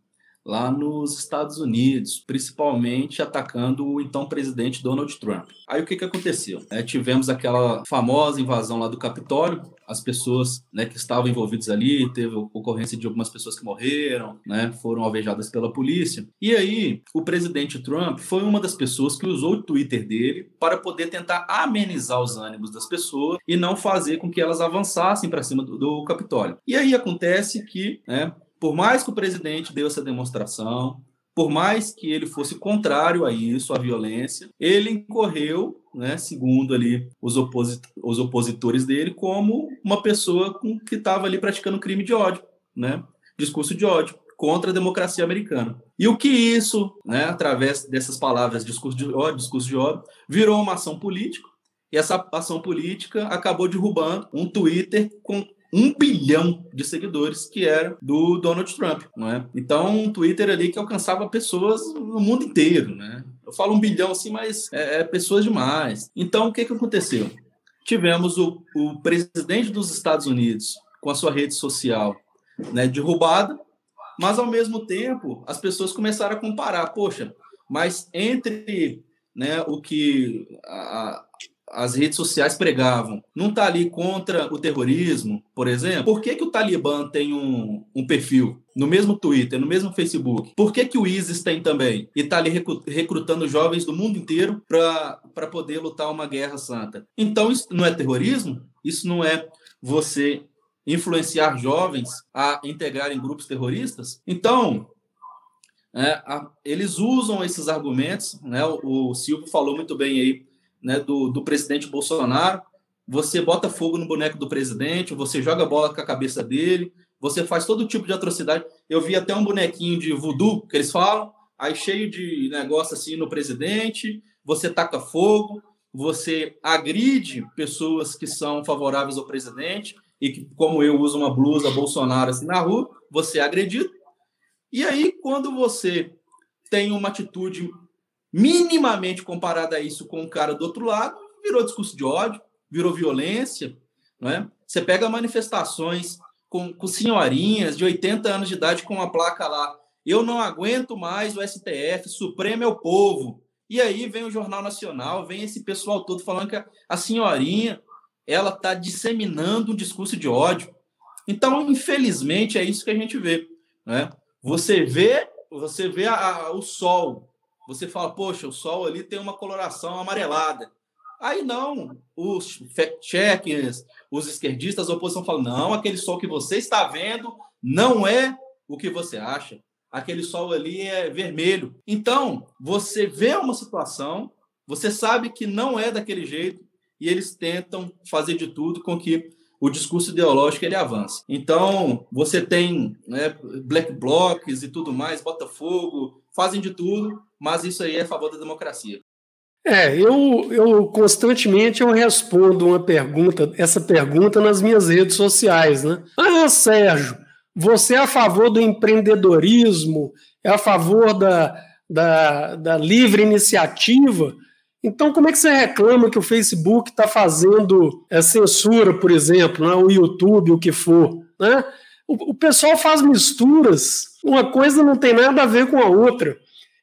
lá nos Estados Unidos, principalmente atacando o então presidente Donald Trump. Aí o que, que aconteceu? É, tivemos aquela famosa invasão lá do Capitólio, as pessoas né, que estavam envolvidas ali, teve ocorrência de algumas pessoas que morreram, né, foram alvejadas pela polícia. E aí, o presidente Trump foi uma das pessoas que usou o Twitter dele para poder tentar amenizar os ânimos das pessoas e não fazer com que elas avançassem para cima do, do Capitólio. E aí acontece que né, por mais que o presidente deu essa demonstração, por mais que ele fosse contrário a isso, à violência, ele incorreu, né, segundo ali os, oposit os opositores dele, como uma pessoa com, que estava ali praticando crime de ódio, né, discurso de ódio contra a democracia americana. E o que isso, né, através dessas palavras, discurso de ódio, discurso de ódio, virou uma ação política, e essa ação política acabou derrubando um Twitter com um bilhão de seguidores, que era do Donald Trump, não é? Então, um Twitter ali que alcançava pessoas no mundo inteiro, né? Eu falo um bilhão assim, mas é, é pessoas demais. Então, o que, que aconteceu? Tivemos o, o presidente dos Estados Unidos com a sua rede social né, derrubada, mas ao mesmo tempo as pessoas começaram a comparar, poxa, mas entre né, o que a, as redes sociais pregavam, não está ali contra o terrorismo, por exemplo? Por que, que o Talibã tem um, um perfil no mesmo Twitter, no mesmo Facebook? Por que, que o ISIS tem também? E está ali recrutando jovens do mundo inteiro para poder lutar uma guerra santa. Então, isso não é terrorismo? Isso não é você influenciar jovens a integrarem grupos terroristas? Então, é, a, eles usam esses argumentos, né? O, o Silvio falou muito bem aí né, do, do presidente Bolsonaro, você bota fogo no boneco do presidente, você joga bola com a cabeça dele, você faz todo tipo de atrocidade. Eu vi até um bonequinho de voodoo, que eles falam, aí cheio de negócio assim no presidente, você taca fogo, você agride pessoas que são favoráveis ao presidente e que, como eu, uso uma blusa Bolsonaro assim na rua, você é agredido. E aí, quando você tem uma atitude minimamente comparada a isso com o cara do outro lado, virou discurso de ódio, virou violência, não é? Você pega manifestações com, com senhorinhas de 80 anos de idade com uma placa lá, eu não aguento mais o STF, Supremo é o povo. E aí vem o Jornal Nacional, vem esse pessoal todo falando que a senhorinha ela está disseminando um discurso de ódio. Então, infelizmente, é isso que a gente vê. Né? Você vê, você vê a, a, o sol, você fala, poxa, o sol ali tem uma coloração amarelada. Aí não, os fact-checkers, os esquerdistas, a oposição falam, não, aquele sol que você está vendo não é o que você acha. Aquele sol ali é vermelho. Então, você vê uma situação, você sabe que não é daquele jeito, e eles tentam fazer de tudo com que o discurso ideológico ele avance. Então, você tem né, black blocs e tudo mais, Botafogo, fazem de tudo, mas isso aí é a favor da democracia. É, eu, eu constantemente eu respondo uma pergunta, essa pergunta nas minhas redes sociais, né? Ah, Sérgio, você é a favor do empreendedorismo, é a favor da, da, da livre iniciativa? Então, como é que você reclama que o Facebook está fazendo é, censura, por exemplo, né? o YouTube, o que for? Né? O, o pessoal faz misturas, uma coisa não tem nada a ver com a outra.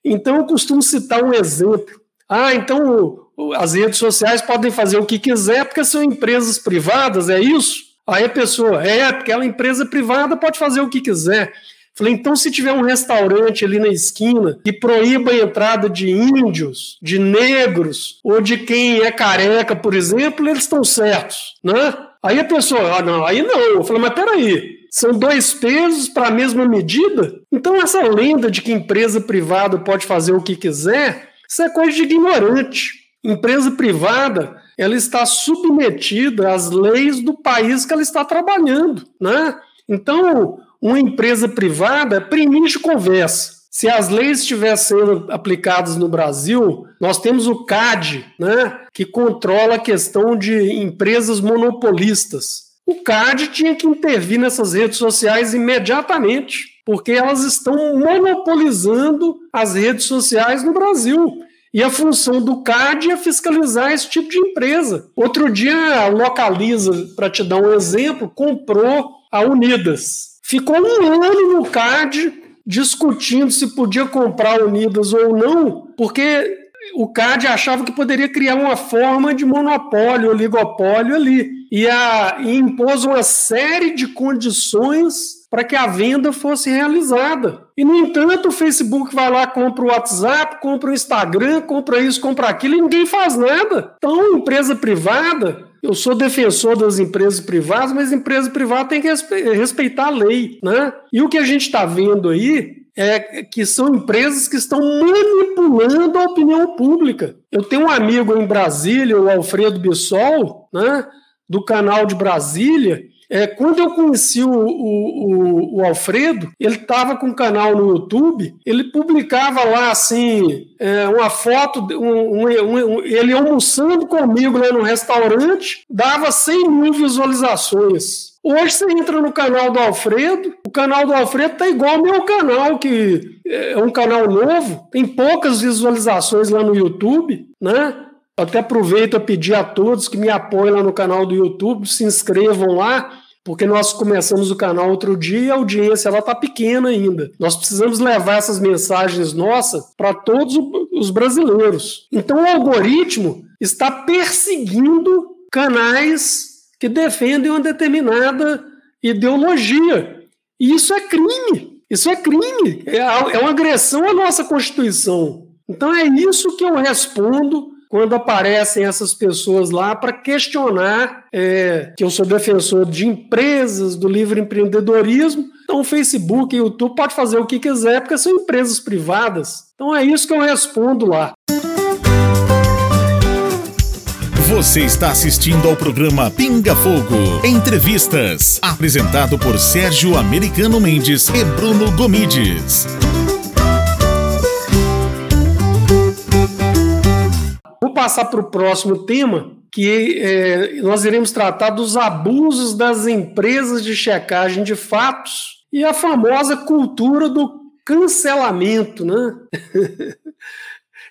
Então, eu costumo citar um exemplo. Ah, então as redes sociais podem fazer o que quiser porque são empresas privadas, é isso? Aí a pessoa, é, porque ela é empresa privada, pode fazer o que quiser. Falei, então se tiver um restaurante ali na esquina que proíba a entrada de índios, de negros ou de quem é careca, por exemplo, eles estão certos, né? Aí a pessoa, ah, não, aí não. Eu falei, mas peraí, são dois pesos para a mesma medida? Então essa lenda de que empresa privada pode fazer o que quiser, isso é coisa de ignorante. Empresa privada, ela está submetida às leis do país que ela está trabalhando, né? Então, uma empresa privada, primeiro conversa. Se as leis estivessem sendo aplicadas no Brasil, nós temos o CAD, né, que controla a questão de empresas monopolistas. O CAD tinha que intervir nessas redes sociais imediatamente, porque elas estão monopolizando as redes sociais no Brasil. E a função do CAD é fiscalizar esse tipo de empresa. Outro dia, a Localiza, para te dar um exemplo, comprou a Unidas. Ficou um ano no CAD discutindo se podia comprar Unidas ou não, porque o CAD achava que poderia criar uma forma de monopólio, oligopólio ali. E, a, e impôs uma série de condições para que a venda fosse realizada. E, no entanto, o Facebook vai lá, compra o WhatsApp, compra o Instagram, compra isso, compra aquilo, e ninguém faz nada. Então, empresa privada eu sou defensor das empresas privadas, mas empresa privada tem que respeitar a lei, né? E o que a gente está vendo aí é que são empresas que estão manipulando a opinião pública. Eu tenho um amigo em Brasília, o Alfredo Bissol, né, do canal de Brasília, é, quando eu conheci o, o, o Alfredo, ele estava com um canal no YouTube, ele publicava lá assim, é, uma foto, um, um, um, ele almoçando comigo lá no restaurante, dava 100 mil visualizações. Hoje você entra no canal do Alfredo, o canal do Alfredo tá igual ao meu canal, que é um canal novo, tem poucas visualizações lá no YouTube, né? Até aproveito a pedir a todos que me apoiem lá no canal do YouTube, se inscrevam lá, porque nós começamos o canal outro dia e a audiência ela está pequena ainda. Nós precisamos levar essas mensagens nossas para todos os brasileiros. Então o algoritmo está perseguindo canais que defendem uma determinada ideologia. E isso é crime. Isso é crime. É, é uma agressão à nossa Constituição. Então é isso que eu respondo quando aparecem essas pessoas lá para questionar é, que eu sou defensor de empresas, do livre empreendedorismo. Então, o Facebook e o YouTube pode fazer o que quiser, porque são empresas privadas. Então, é isso que eu respondo lá. Você está assistindo ao programa Pinga Fogo Entrevistas, apresentado por Sérgio Americano Mendes e Bruno Gomides. Passar para o próximo tema, que é, nós iremos tratar dos abusos das empresas de checagem de fatos e a famosa cultura do cancelamento, né?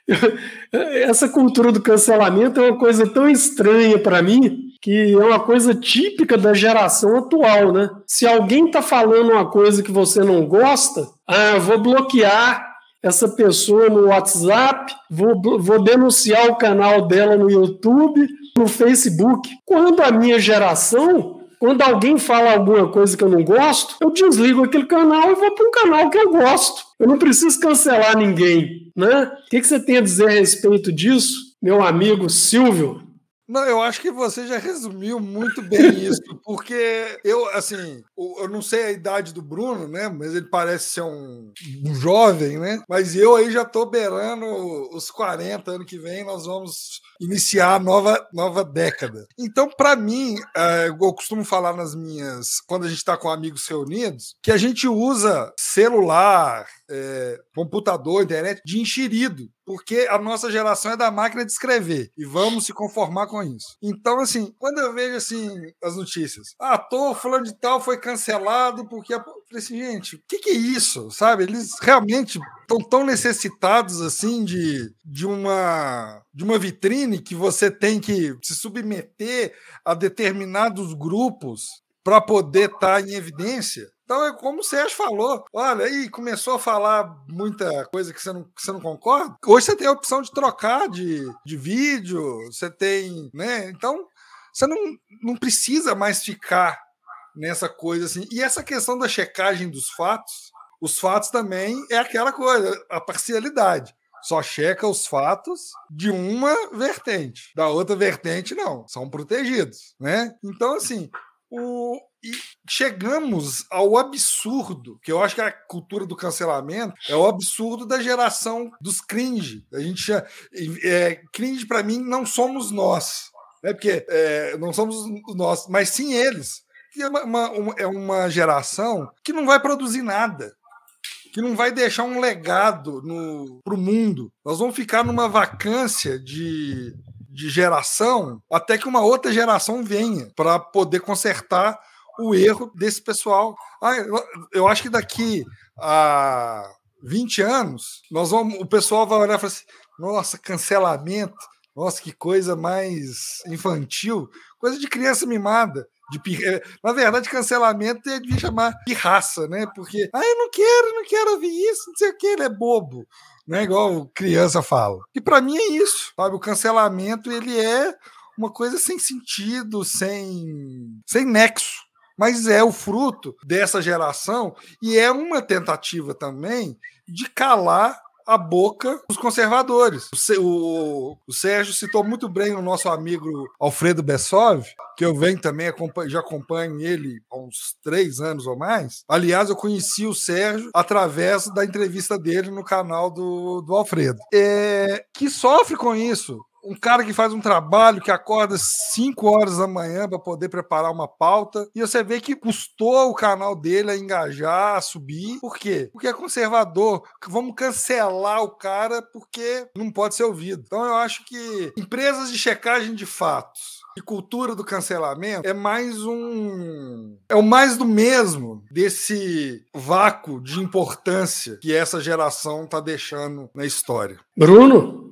Essa cultura do cancelamento é uma coisa tão estranha para mim que é uma coisa típica da geração atual, né? Se alguém está falando uma coisa que você não gosta, ah, eu vou bloquear essa pessoa no WhatsApp, vou, vou denunciar o canal dela no YouTube, no Facebook. Quando a minha geração, quando alguém fala alguma coisa que eu não gosto, eu desligo aquele canal e vou para um canal que eu gosto. Eu não preciso cancelar ninguém, né? O que, que você tem a dizer a respeito disso, meu amigo Silvio? Não, eu acho que você já resumiu muito bem isso, porque eu, assim, eu não sei a idade do Bruno, né? Mas ele parece ser um, um jovem, né? Mas eu aí já tô beirando os 40 ano que vem, nós vamos iniciar a nova, nova década. Então, para mim, é, eu costumo falar nas minhas, quando a gente está com amigos reunidos, que a gente usa celular, é, computador, internet de enxerido, porque a nossa geração é da máquina de escrever e vamos se conformar com isso. Então, assim, quando eu vejo assim as notícias, ah, tô falando de tal foi cancelado porque a... falei assim, gente, o que, que é isso, sabe? Eles realmente estão tão necessitados assim de, de uma de uma vitrine que você tem que se submeter a determinados grupos para poder estar tá em evidência. Então é como o Sérgio falou. Olha, aí começou a falar muita coisa que você não, que você não concorda. Hoje você tem a opção de trocar de, de vídeo, você tem, né? Então você não, não precisa mais ficar nessa coisa assim. E essa questão da checagem dos fatos, os fatos também é aquela coisa, a parcialidade. Só checa os fatos de uma vertente, da outra vertente não, são protegidos, né? Então assim, o, e chegamos ao absurdo, que eu acho que a cultura do cancelamento é o absurdo da geração dos cringe. A gente é, cringe para mim não somos nós, né? Porque é, não somos nós, mas sim eles. É uma, uma, é uma geração que não vai produzir nada que não vai deixar um legado para o mundo. Nós vamos ficar numa vacância de, de geração até que uma outra geração venha para poder consertar o erro desse pessoal. Ah, eu acho que daqui a 20 anos, nós vamos, o pessoal vai olhar e falar assim: nossa, cancelamento, nossa, que coisa mais infantil, coisa de criança mimada. De, é, na verdade, cancelamento é de chamar de raça, né? Porque, ah, eu não quero, não quero ouvir isso, não sei o que, ele é bobo. Não é igual criança fala. E para mim é isso, sabe? O cancelamento, ele é uma coisa sem sentido, sem, sem nexo mas é o fruto dessa geração e é uma tentativa também de calar a boca dos conservadores. O, o, Sérgio citou muito bem o nosso amigo Alfredo Bessov, que eu venho também, já acompanho ele há uns três anos ou mais. Aliás, eu conheci o Sérgio através da entrevista dele no canal do, do Alfredo, é, que sofre com isso um cara que faz um trabalho que acorda 5 horas da manhã para poder preparar uma pauta e você vê que custou o canal dele a engajar, a subir. Por quê? Porque é conservador. Vamos cancelar o cara porque não pode ser ouvido. Então eu acho que empresas de checagem de fatos e cultura do cancelamento é mais um. É o mais do mesmo desse vácuo de importância que essa geração está deixando na história. Bruno?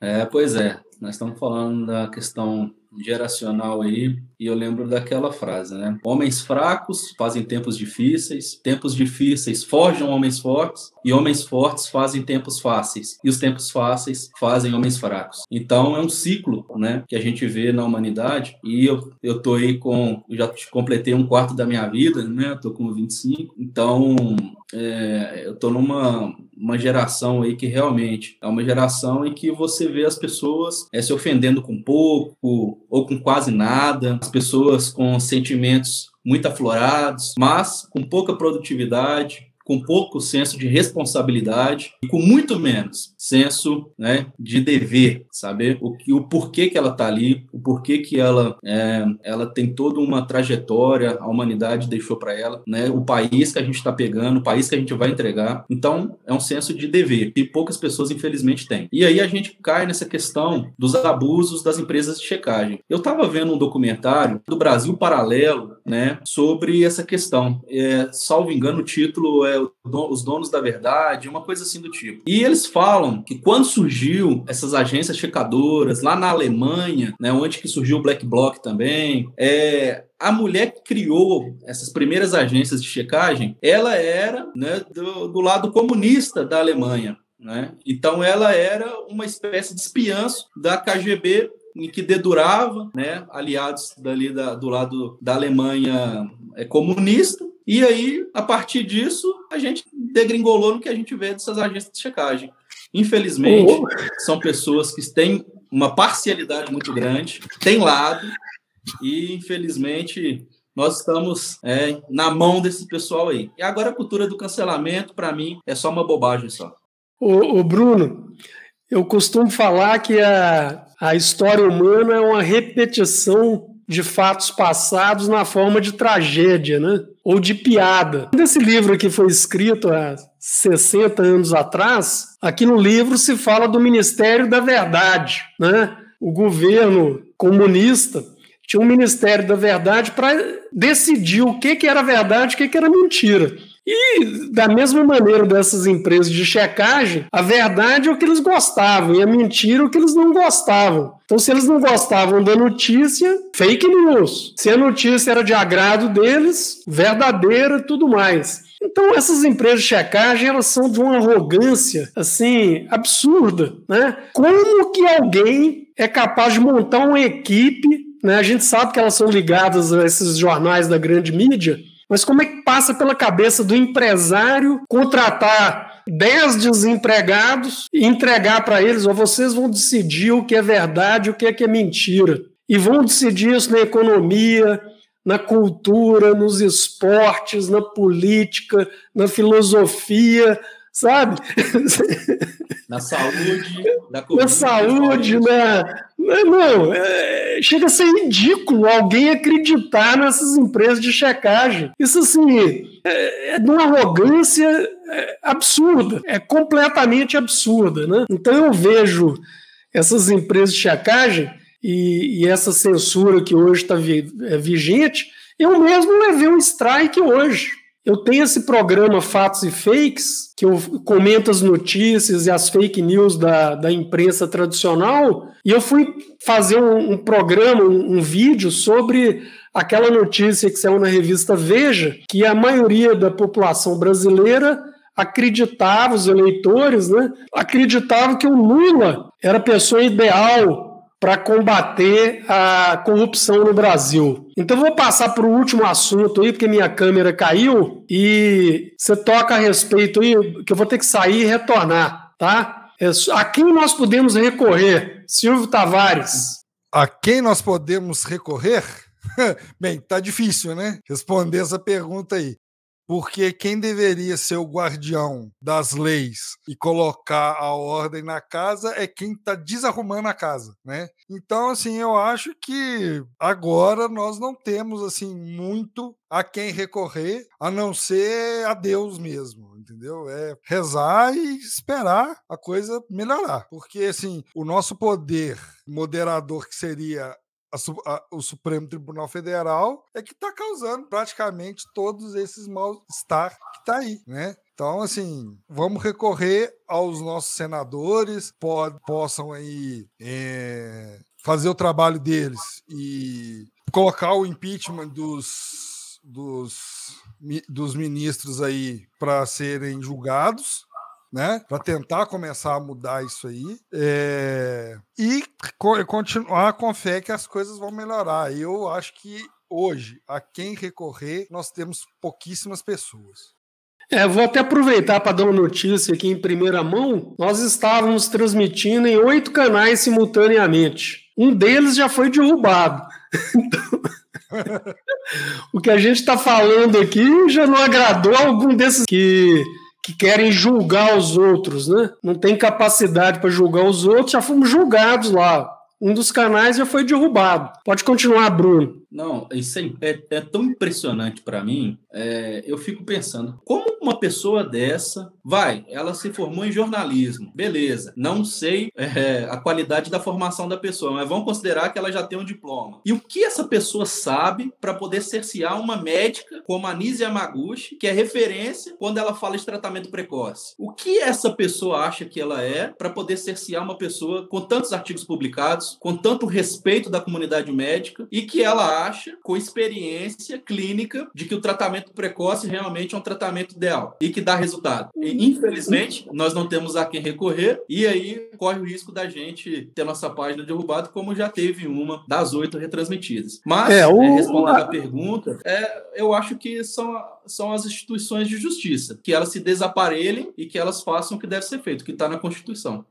É, pois é. Nós estamos falando da questão geracional aí, e eu lembro daquela frase, né? Homens fracos fazem tempos difíceis, tempos difíceis forjam homens fortes, e homens fortes fazem tempos fáceis, e os tempos fáceis fazem homens fracos. Então é um ciclo, né, que a gente vê na humanidade, e eu, eu tô aí com, já completei um quarto da minha vida, né, eu tô com 25, então é, eu tô numa uma geração aí que realmente é uma geração em que você vê as pessoas é, se ofendendo com pouco ou com quase nada, as pessoas com sentimentos muito aflorados, mas com pouca produtividade, com pouco senso de responsabilidade e com muito menos senso né, de dever, saber o, que, o porquê que ela está ali, o porquê que ela, é, ela tem toda uma trajetória, a humanidade deixou para ela, né, o país que a gente está pegando, o país que a gente vai entregar. Então, é um senso de dever que poucas pessoas, infelizmente, têm. E aí a gente cai nessa questão dos abusos das empresas de checagem. Eu estava vendo um documentário do Brasil Paralelo, né, sobre essa questão. É, salvo engano, o título é Os Donos da Verdade, uma coisa assim do tipo. E eles falam que quando surgiu essas agências checadoras lá na Alemanha, né, onde que surgiu o Black Bloc também, é, a mulher que criou essas primeiras agências de checagem, ela era né, do, do lado comunista da Alemanha. Né? Então ela era uma espécie de espianço da KGB em que dedurava né, aliados dali da, do lado da Alemanha é, comunista. E aí, a partir disso, a gente degringolou no que a gente vê dessas agências de checagem. Infelizmente, uhum. são pessoas que têm uma parcialidade muito grande, têm lado, e infelizmente nós estamos é, na mão desse pessoal aí. E agora a cultura do cancelamento, para mim, é só uma bobagem só. O, o Bruno, eu costumo falar que a, a história humana é uma repetição de fatos passados na forma de tragédia, né? Ou de piada. Desse livro que foi escrito há 60 anos atrás, aqui no livro se fala do Ministério da Verdade, né? O governo comunista tinha um Ministério da Verdade para decidir o que, que era verdade e o que, que era mentira. E, da mesma maneira dessas empresas de checagem, a verdade é o que eles gostavam e a mentira é o que eles não gostavam. Então, se eles não gostavam da notícia, fake news. Se a notícia era de agrado deles, verdadeira tudo mais. Então, essas empresas de checagem, elas são de uma arrogância, assim, absurda, né? Como que alguém é capaz de montar uma equipe, né? A gente sabe que elas são ligadas a esses jornais da grande mídia, mas como é que passa pela cabeça do empresário contratar 10 desempregados e entregar para eles, ou vocês vão decidir o que é verdade e o que é, que é mentira. E vão decidir isso na economia, na cultura, nos esportes, na política, na filosofia, sabe? Na saúde, na, na saúde, na, na não, é, chega a ser ridículo alguém acreditar nessas empresas de checagem. Isso assim é, é de uma arrogância é, absurda, é completamente absurda, né? Então eu vejo essas empresas de checagem e, e essa censura que hoje está vi, é, vigente, eu mesmo levei um strike hoje eu tenho esse programa Fatos e Fakes, que eu comento as notícias e as fake news da, da imprensa tradicional, e eu fui fazer um, um programa, um, um, vídeo sobre aquela notícia que saiu na revista Veja, que a maioria da população brasileira acreditava, os eleitores, né, acreditavam que o Lula era a pessoa ideal para combater a corrupção no Brasil. Então vou passar para o último assunto aí, porque minha câmera caiu e você toca a respeito aí, que eu vou ter que sair e retornar, tá? É a quem nós podemos recorrer? Silvio Tavares. A quem nós podemos recorrer? Bem, tá difícil, né? Responder essa pergunta aí porque quem deveria ser o guardião das leis e colocar a ordem na casa é quem está desarrumando a casa, né? Então, assim, eu acho que agora nós não temos assim muito a quem recorrer, a não ser a Deus mesmo, entendeu? É rezar e esperar a coisa melhorar, porque assim, o nosso poder moderador que seria a, a, o Supremo Tribunal Federal é que está causando praticamente todos esses mal-estar que está aí, né? Então, assim, vamos recorrer aos nossos senadores, possam aí é, fazer o trabalho deles e colocar o impeachment dos, dos, dos ministros aí para serem julgados, né? Para tentar começar a mudar isso aí é... e co continuar com fé que as coisas vão melhorar. Eu acho que hoje, a quem recorrer, nós temos pouquíssimas pessoas. É, vou até aproveitar para dar uma notícia aqui em primeira mão. Nós estávamos transmitindo em oito canais simultaneamente. Um deles já foi derrubado. Então, o que a gente está falando aqui já não agradou algum desses que que querem julgar os outros, né? Não tem capacidade para julgar os outros, já fomos julgados lá. Um dos canais já foi derrubado. Pode continuar, Bruno. Não, isso é, é, é tão impressionante para mim. É, eu fico pensando, como uma pessoa dessa vai? Ela se formou em jornalismo, beleza. Não sei é, a qualidade da formação da pessoa, mas vamos considerar que ela já tem um diploma. E o que essa pessoa sabe para poder cercear uma médica como a Nise Yamaguchi, que é referência quando ela fala de tratamento precoce? O que essa pessoa acha que ela é para poder cercear uma pessoa com tantos artigos publicados, com tanto respeito da comunidade médica e que ela acha, com experiência clínica, de que o tratamento precoce realmente é um tratamento ideal e que dá resultado. E, infelizmente, nós não temos a quem recorrer e aí corre o risco da gente ter nossa página derrubada, como já teve uma das oito retransmitidas. Mas, é, o... é, respondendo a pergunta, é, eu acho que são, são as instituições de justiça, que elas se desaparelhem e que elas façam o que deve ser feito, que está na Constituição.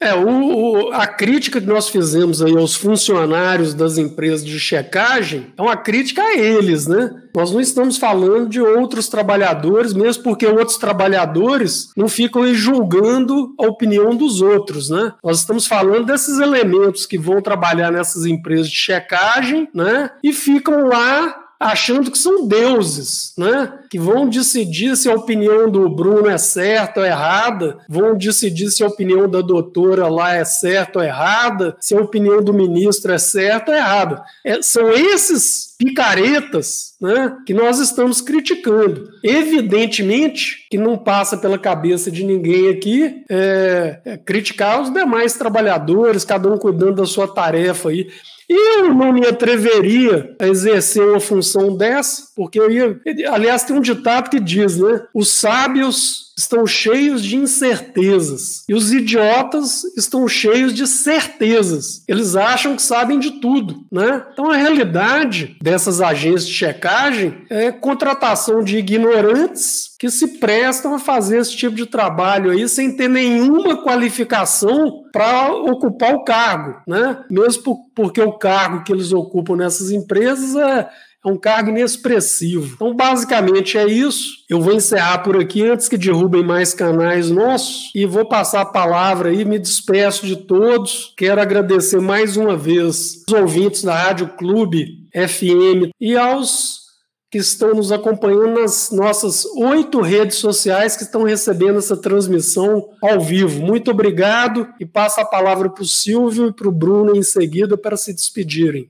É, o, a crítica que nós fizemos aí aos funcionários das empresas de checagem é uma crítica a eles, né? Nós não estamos falando de outros trabalhadores, mesmo porque outros trabalhadores não ficam aí julgando a opinião dos outros, né? Nós estamos falando desses elementos que vão trabalhar nessas empresas de checagem, né? E ficam lá achando que são deuses, né? Que vão decidir se a opinião do Bruno é certa ou errada, vão decidir se a opinião da doutora lá é certa ou errada, se a opinião do ministro é certa ou errada. É, são esses picaretas né, que nós estamos criticando. Evidentemente que não passa pela cabeça de ninguém aqui é, é criticar os demais trabalhadores, cada um cuidando da sua tarefa aí. Eu não me atreveria a exercer uma função dessa, porque eu ia. Aliás, tem um ditado que diz, né? Os sábios estão cheios de incertezas e os idiotas estão cheios de certezas. Eles acham que sabem de tudo, né? Então a realidade dessas agências de checagem é contratação de ignorantes que se prestam a fazer esse tipo de trabalho aí sem ter nenhuma qualificação para ocupar o cargo, né? Mesmo porque o cargo que eles ocupam nessas empresas é é um cargo inexpressivo. Então, basicamente é isso. Eu vou encerrar por aqui antes que derrubem mais canais nossos e vou passar a palavra aí, me despeço de todos. Quero agradecer mais uma vez os ouvintes da Rádio Clube FM e aos que estão nos acompanhando nas nossas oito redes sociais que estão recebendo essa transmissão ao vivo. Muito obrigado e passo a palavra para o Silvio e para o Bruno em seguida para se despedirem.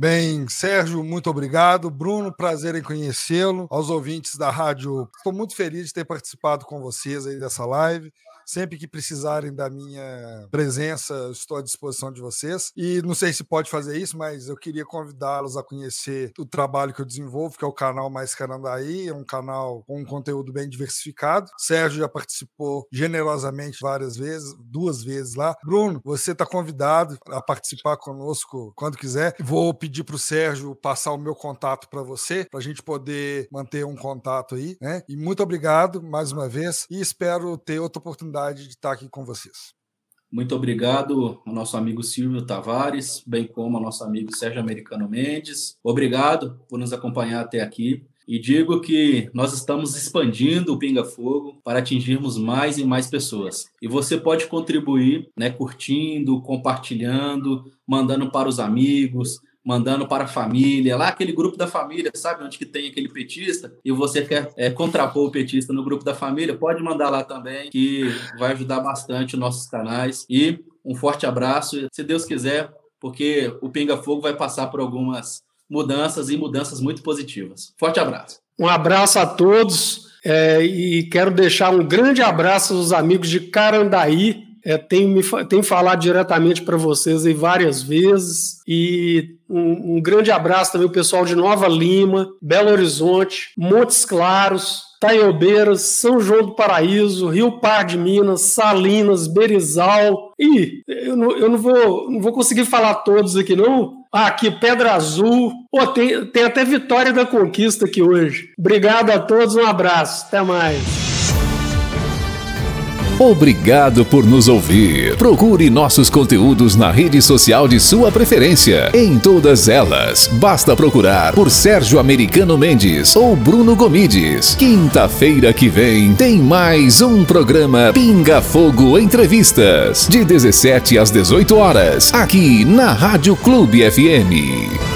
Bem, Sérgio, muito obrigado. Bruno, prazer em conhecê-lo. Aos ouvintes da rádio, estou muito feliz de ter participado com vocês aí dessa live. Sempre que precisarem da minha presença, estou à disposição de vocês. E não sei se pode fazer isso, mas eu queria convidá-los a conhecer o trabalho que eu desenvolvo, que é o canal Mais Carandaí, é um canal com um conteúdo bem diversificado. Sérgio já participou generosamente várias vezes, duas vezes lá. Bruno, você está convidado a participar conosco quando quiser. Vou pedir para o Sérgio passar o meu contato para você, para a gente poder manter um contato aí, né? E muito obrigado mais uma vez e espero ter outra oportunidade oportunidade de estar aqui com vocês. Muito obrigado ao nosso amigo Silvio Tavares, bem como ao nosso amigo Sérgio Americano Mendes. Obrigado por nos acompanhar até aqui. E digo que nós estamos expandindo o Pinga Fogo para atingirmos mais e mais pessoas. E você pode contribuir, né, curtindo, compartilhando, mandando para os amigos, mandando para a família, lá aquele grupo da família, sabe onde que tem aquele petista e você quer é, contrapor o petista no grupo da família, pode mandar lá também, que vai ajudar bastante os nossos canais. E um forte abraço, se Deus quiser, porque o Pinga Fogo vai passar por algumas mudanças e mudanças muito positivas. Forte abraço. Um abraço a todos é, e quero deixar um grande abraço aos amigos de Carandaí, é, tenho, me, tenho falado diretamente para vocês aí várias vezes. E um, um grande abraço também ao pessoal de Nova Lima, Belo Horizonte, Montes Claros, Taiobeiras, São João do Paraíso, Rio Par de Minas, Salinas, Berizal. E eu não, eu não, vou, não vou conseguir falar todos aqui, não. Ah, aqui, Pedra Azul. Pô, tem, tem até Vitória da Conquista aqui hoje. Obrigado a todos, um abraço. Até mais. Obrigado por nos ouvir. Procure nossos conteúdos na rede social de sua preferência. Em todas elas, basta procurar por Sérgio Americano Mendes ou Bruno Gomides. Quinta-feira que vem tem mais um programa Pinga Fogo Entrevistas, de 17 às 18 horas, aqui na Rádio Clube FM.